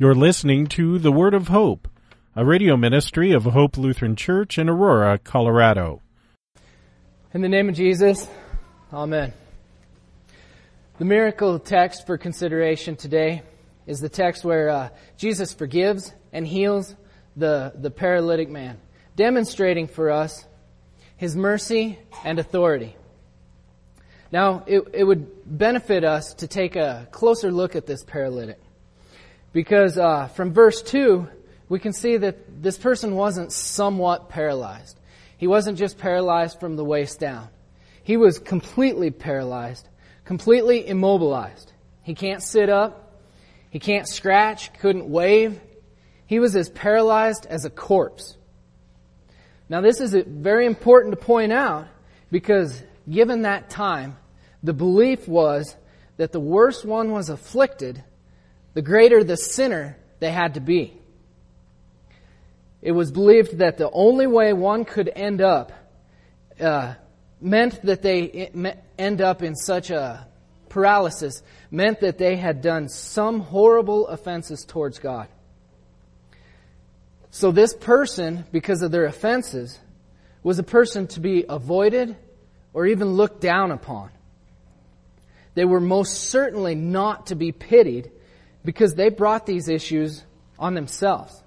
You're listening to The Word of Hope, a radio ministry of Hope Lutheran Church in Aurora, Colorado. In the name of Jesus, Amen. The miracle text for consideration today is the text where uh, Jesus forgives and heals the, the paralytic man, demonstrating for us his mercy and authority. Now, it, it would benefit us to take a closer look at this paralytic. Because uh, from verse 2, we can see that this person wasn't somewhat paralyzed. He wasn't just paralyzed from the waist down. He was completely paralyzed, completely immobilized. He can't sit up. He can't scratch, couldn't wave. He was as paralyzed as a corpse. Now this is very important to point out because given that time, the belief was that the worse one was afflicted, the greater the sinner they had to be. It was believed that the only way one could end up uh, meant that they end up in such a paralysis meant that they had done some horrible offenses towards God. So this person, because of their offenses, was a person to be avoided or even looked down upon. They were most certainly not to be pitied because they brought these issues on themselves.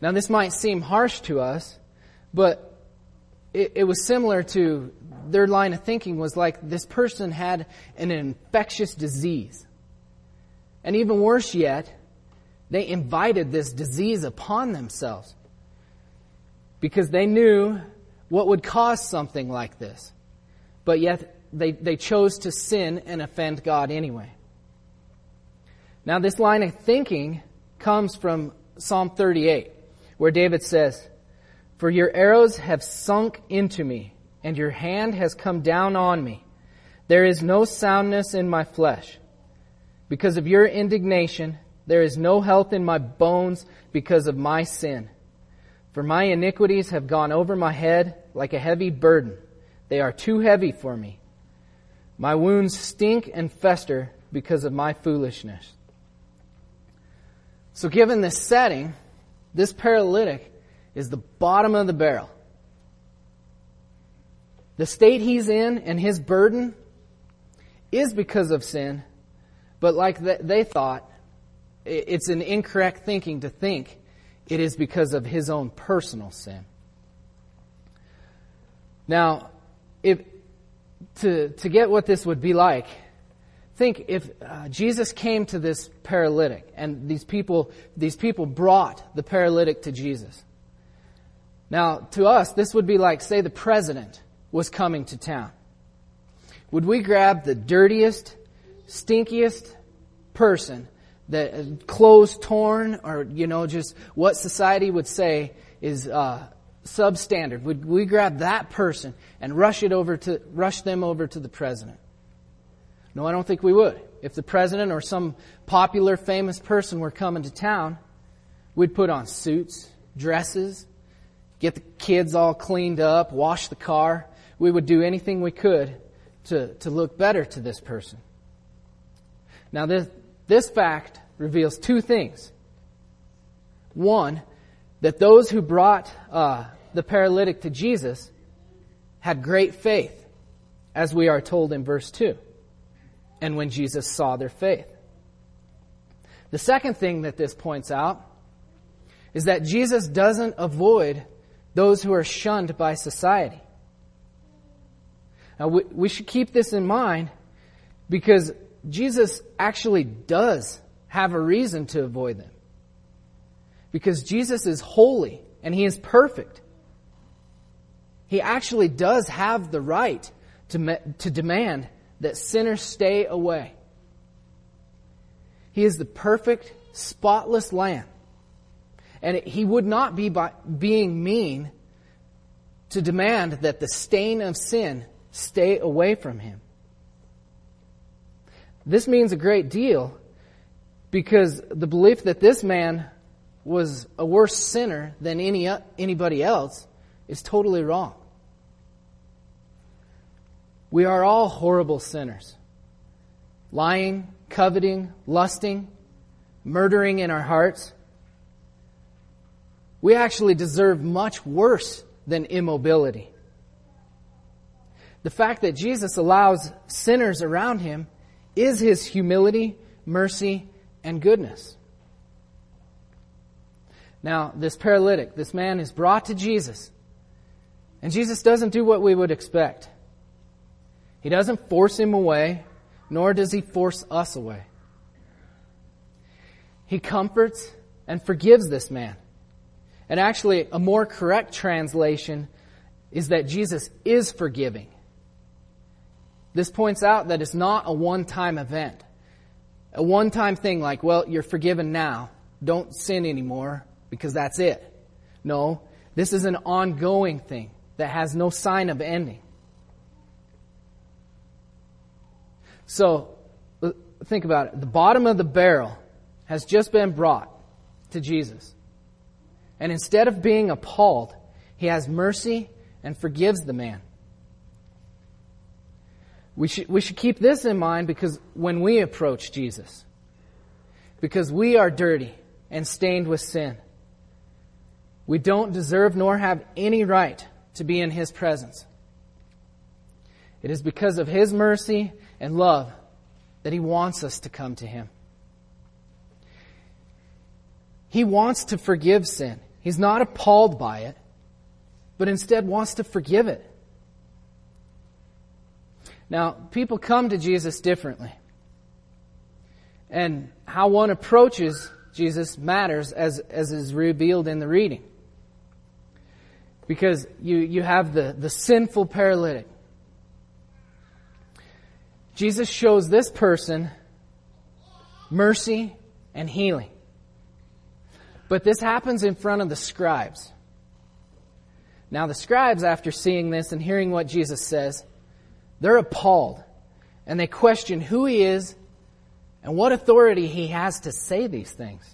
Now, this might seem harsh to us, but it, it, was similar to their line of thinking was like this person had an infectious disease. And even worse yet, they invited this disease upon themselves because they knew what would cause something like this. But yet they, they chose to sin and offend God anyway. Now, this line of thinking comes from Psalm 38, where David says, For your arrows have sunk into me, and your hand has come down on me. There is no soundness in my flesh. Because of your indignation, there is no health in my bones because of my sin. For my iniquities have gone over my head like a heavy burden. They are too heavy for me. My wounds stink and fester because of my foolishness. So, given this setting, this paralytic is the bottom of the barrel. The state he's in and his burden is because of sin, but like they thought, it's an incorrect thinking to think it is because of his own personal sin. Now, if, to, to get what this would be like, Think if uh, Jesus came to this paralytic and these people, these people brought the paralytic to Jesus. Now, to us, this would be like, say, the president was coming to town. Would we grab the dirtiest, stinkiest person, the uh, clothes torn, or, you know, just what society would say is, uh, substandard? Would we grab that person and rush it over to, rush them over to the president? No, I don't think we would. If the president or some popular, famous person were coming to town, we'd put on suits, dresses, get the kids all cleaned up, wash the car. We would do anything we could to, to look better to this person. Now, this, this fact reveals two things. One, that those who brought uh, the paralytic to Jesus had great faith, as we are told in verse 2 and when Jesus saw their faith. The second thing that this points out is that Jesus doesn't avoid those who are shunned by society. Now, we, we should keep this in mind because Jesus actually does have a reason to avoid them. Because Jesus is holy and he is perfect. He actually does have the right to, to demand that sinners stay away. He is the perfect, spotless Lamb. And he would not be by being mean to demand that the stain of sin stay away from him. This means a great deal because the belief that this man was a worse sinner than any, anybody else is totally wrong. We are all horrible sinners. Lying, coveting, lusting, murdering in our hearts, we actually deserve much worse than immobility. The fact that Jesus allows sinners around him is his humility, mercy, and goodness. Now, this paralytic, this man is brought to Jesus, and Jesus doesn't do what we would expect. He doesn't force him away, nor does he force us away. He comforts and forgives this man. And actually, a more correct translation is that Jesus is forgiving. This points out that it's not a one-time event. A one-time thing like, well, you're forgiven now. Don't sin anymore because that's it. No, this is an ongoing thing that has no sign of ending. So, think about it. The bottom of the barrel has just been brought to Jesus. And instead of being appalled, he has mercy and forgives the man. We should, we should keep this in mind because when we approach Jesus, because we are dirty and stained with sin, we don't deserve nor have any right to be in His presence. It is because of His mercy and love that He wants us to come to Him. He wants to forgive sin. He's not appalled by it, but instead wants to forgive it. Now, people come to Jesus differently. And how one approaches Jesus matters as, as is revealed in the reading. Because you, you have the, the sinful paralytic. Jesus shows this person mercy and healing. But this happens in front of the scribes. Now, the scribes, after seeing this and hearing what Jesus says, they're appalled and they question who he is and what authority he has to say these things.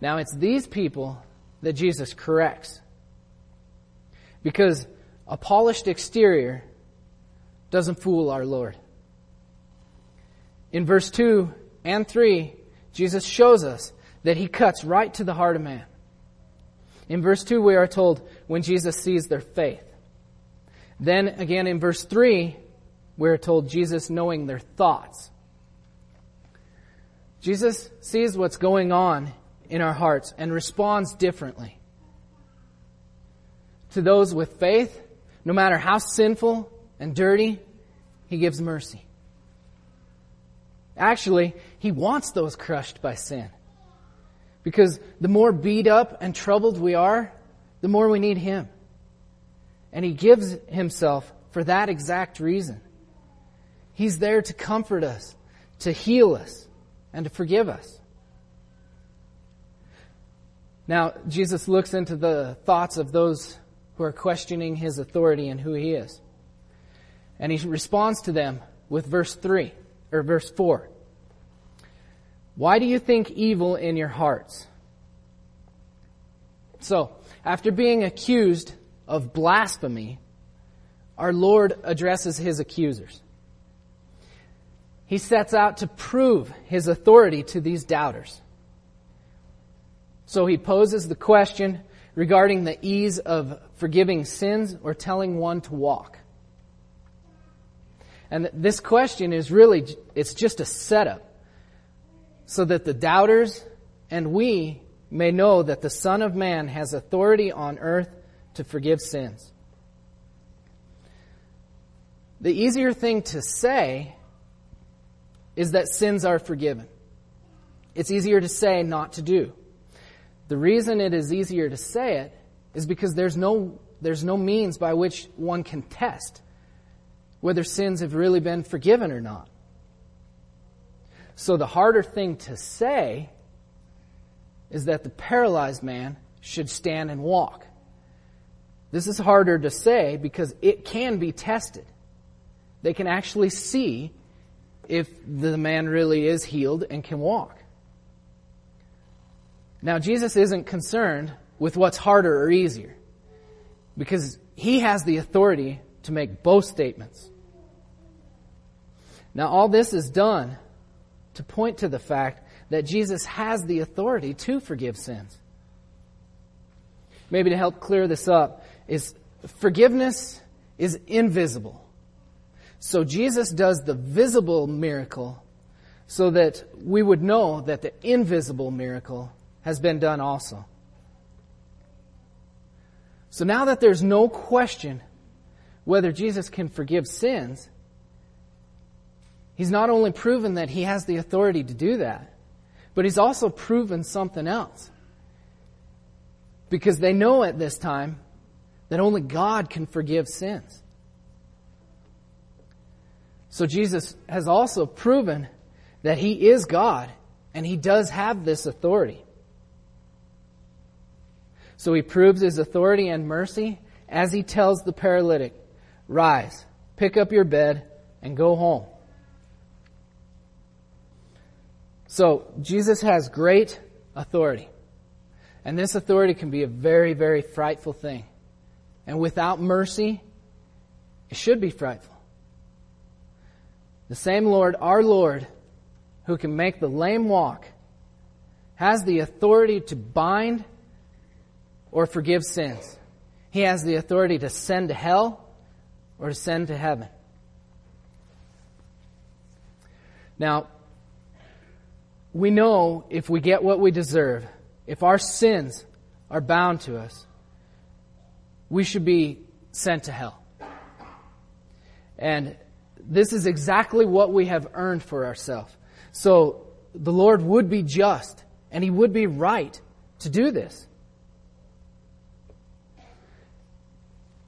Now, it's these people that Jesus corrects. Because a polished exterior doesn't fool our Lord. In verse 2 and 3, Jesus shows us that he cuts right to the heart of man. In verse 2, we are told when Jesus sees their faith. Then again in verse 3, we're told Jesus knowing their thoughts. Jesus sees what's going on in our hearts and responds differently. To those with faith, no matter how sinful and dirty, he gives mercy. Actually, he wants those crushed by sin. Because the more beat up and troubled we are, the more we need him. And he gives himself for that exact reason. He's there to comfort us, to heal us, and to forgive us. Now, Jesus looks into the thoughts of those who are questioning his authority and who he is. And he responds to them with verse 3, or verse 4. Why do you think evil in your hearts? So, after being accused of blasphemy, our Lord addresses his accusers. He sets out to prove his authority to these doubters. So he poses the question regarding the ease of forgiving sins or telling one to walk. And this question is really, it's just a setup so that the doubters and we may know that the Son of Man has authority on earth to forgive sins. The easier thing to say is that sins are forgiven. It's easier to say, not to do. The reason it is easier to say it is because there's no, there's no means by which one can test whether sins have really been forgiven or not. So the harder thing to say is that the paralyzed man should stand and walk. This is harder to say because it can be tested. They can actually see if the man really is healed and can walk. Now, Jesus isn't concerned with what's harder or easier because he has the authority to make both statements. Now, all this is done to point to the fact that Jesus has the authority to forgive sins. Maybe to help clear this up is forgiveness is invisible. So Jesus does the visible miracle so that we would know that the invisible miracle has been done also. So now that there's no question whether Jesus can forgive sins, he's not only proven that he has the authority to do that, but he's also proven something else. Because they know at this time that only God can forgive sins. So Jesus has also proven that he is God and he does have this authority. So he proves his authority and mercy as he tells the paralytic, Rise, pick up your bed, and go home. So Jesus has great authority. And this authority can be a very, very frightful thing. And without mercy, it should be frightful. The same Lord, our Lord, who can make the lame walk, has the authority to bind or forgive sins. He has the authority to send to hell or to send to heaven. Now, we know if we get what we deserve, if our sins are bound to us, we should be sent to hell. And this is exactly what we have earned for ourselves. So the Lord would be just and he would be right to do this.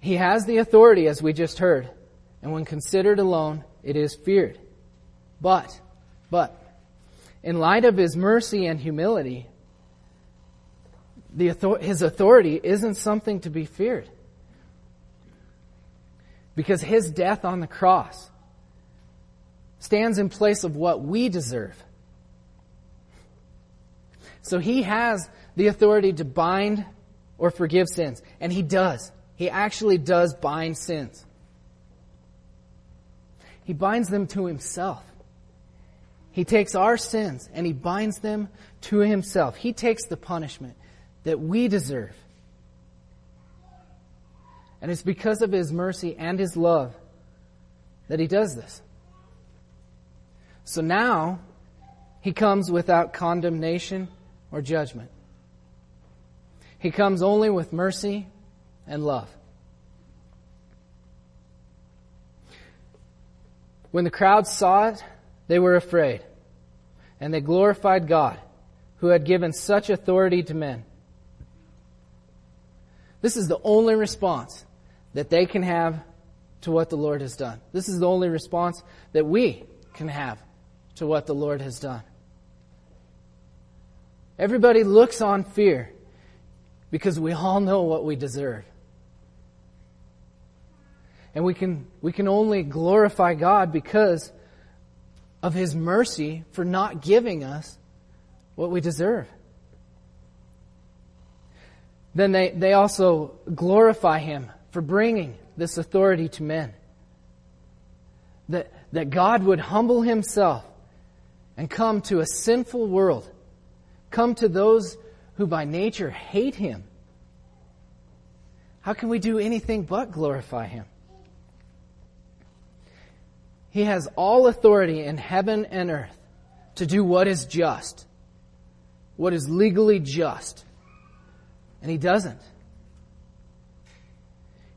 He has the authority, as we just heard, and when considered alone, it is feared. But, but, in light of his mercy and humility, the his authority isn't something to be feared. Because his death on the cross stands in place of what we deserve. So he has the authority to bind or forgive sins, and he does. He actually does bind sins. He binds them to himself. He takes our sins and he binds them to himself. He takes the punishment that we deserve. And it's because of his mercy and his love that he does this. So now he comes without condemnation or judgment. He comes only with mercy and love. When the crowd saw it, they were afraid, and they glorified God, who had given such authority to men. This is the only response that they can have to what the Lord has done. This is the only response that we can have to what the Lord has done. Everybody looks on fear because we all know what we deserve. And we can, we can only glorify God because of His mercy for not giving us what we deserve. Then they, they also glorify Him for bringing this authority to men. That, that God would humble Himself and come to a sinful world, come to those who by nature hate Him. How can we do anything but glorify Him? He has all authority in heaven and earth to do what is just, what is legally just. And He doesn't.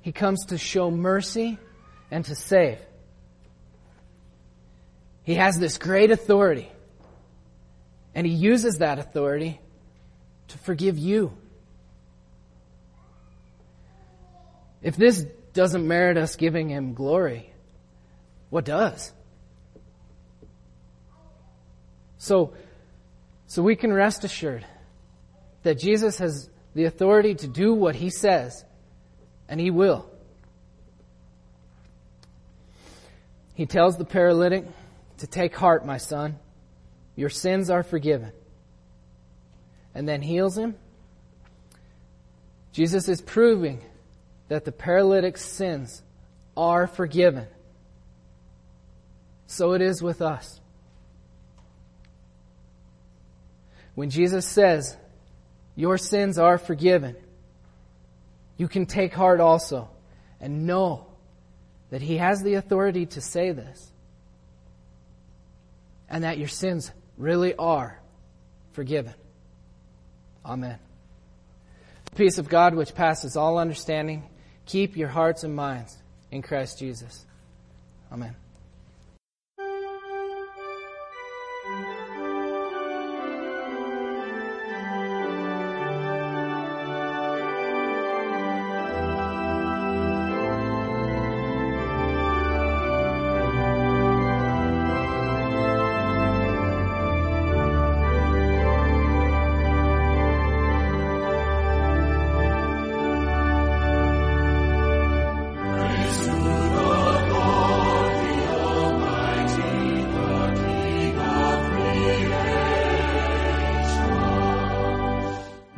He comes to show mercy and to save. He has this great authority. And He uses that authority to forgive you. If this doesn't merit us giving Him glory, what does? So, so we can rest assured that Jesus has the authority to do what he says, and he will. He tells the paralytic to take heart, my son. Your sins are forgiven. And then heals him. Jesus is proving that the paralytic's sins are forgiven so it is with us. when Jesus says, Your sins are forgiven, you can take heart also and know that He has the authority to say this and that your sins really are forgiven. Amen. The peace of God, which passes all understanding, keep your hearts and minds in Christ Jesus. Amen.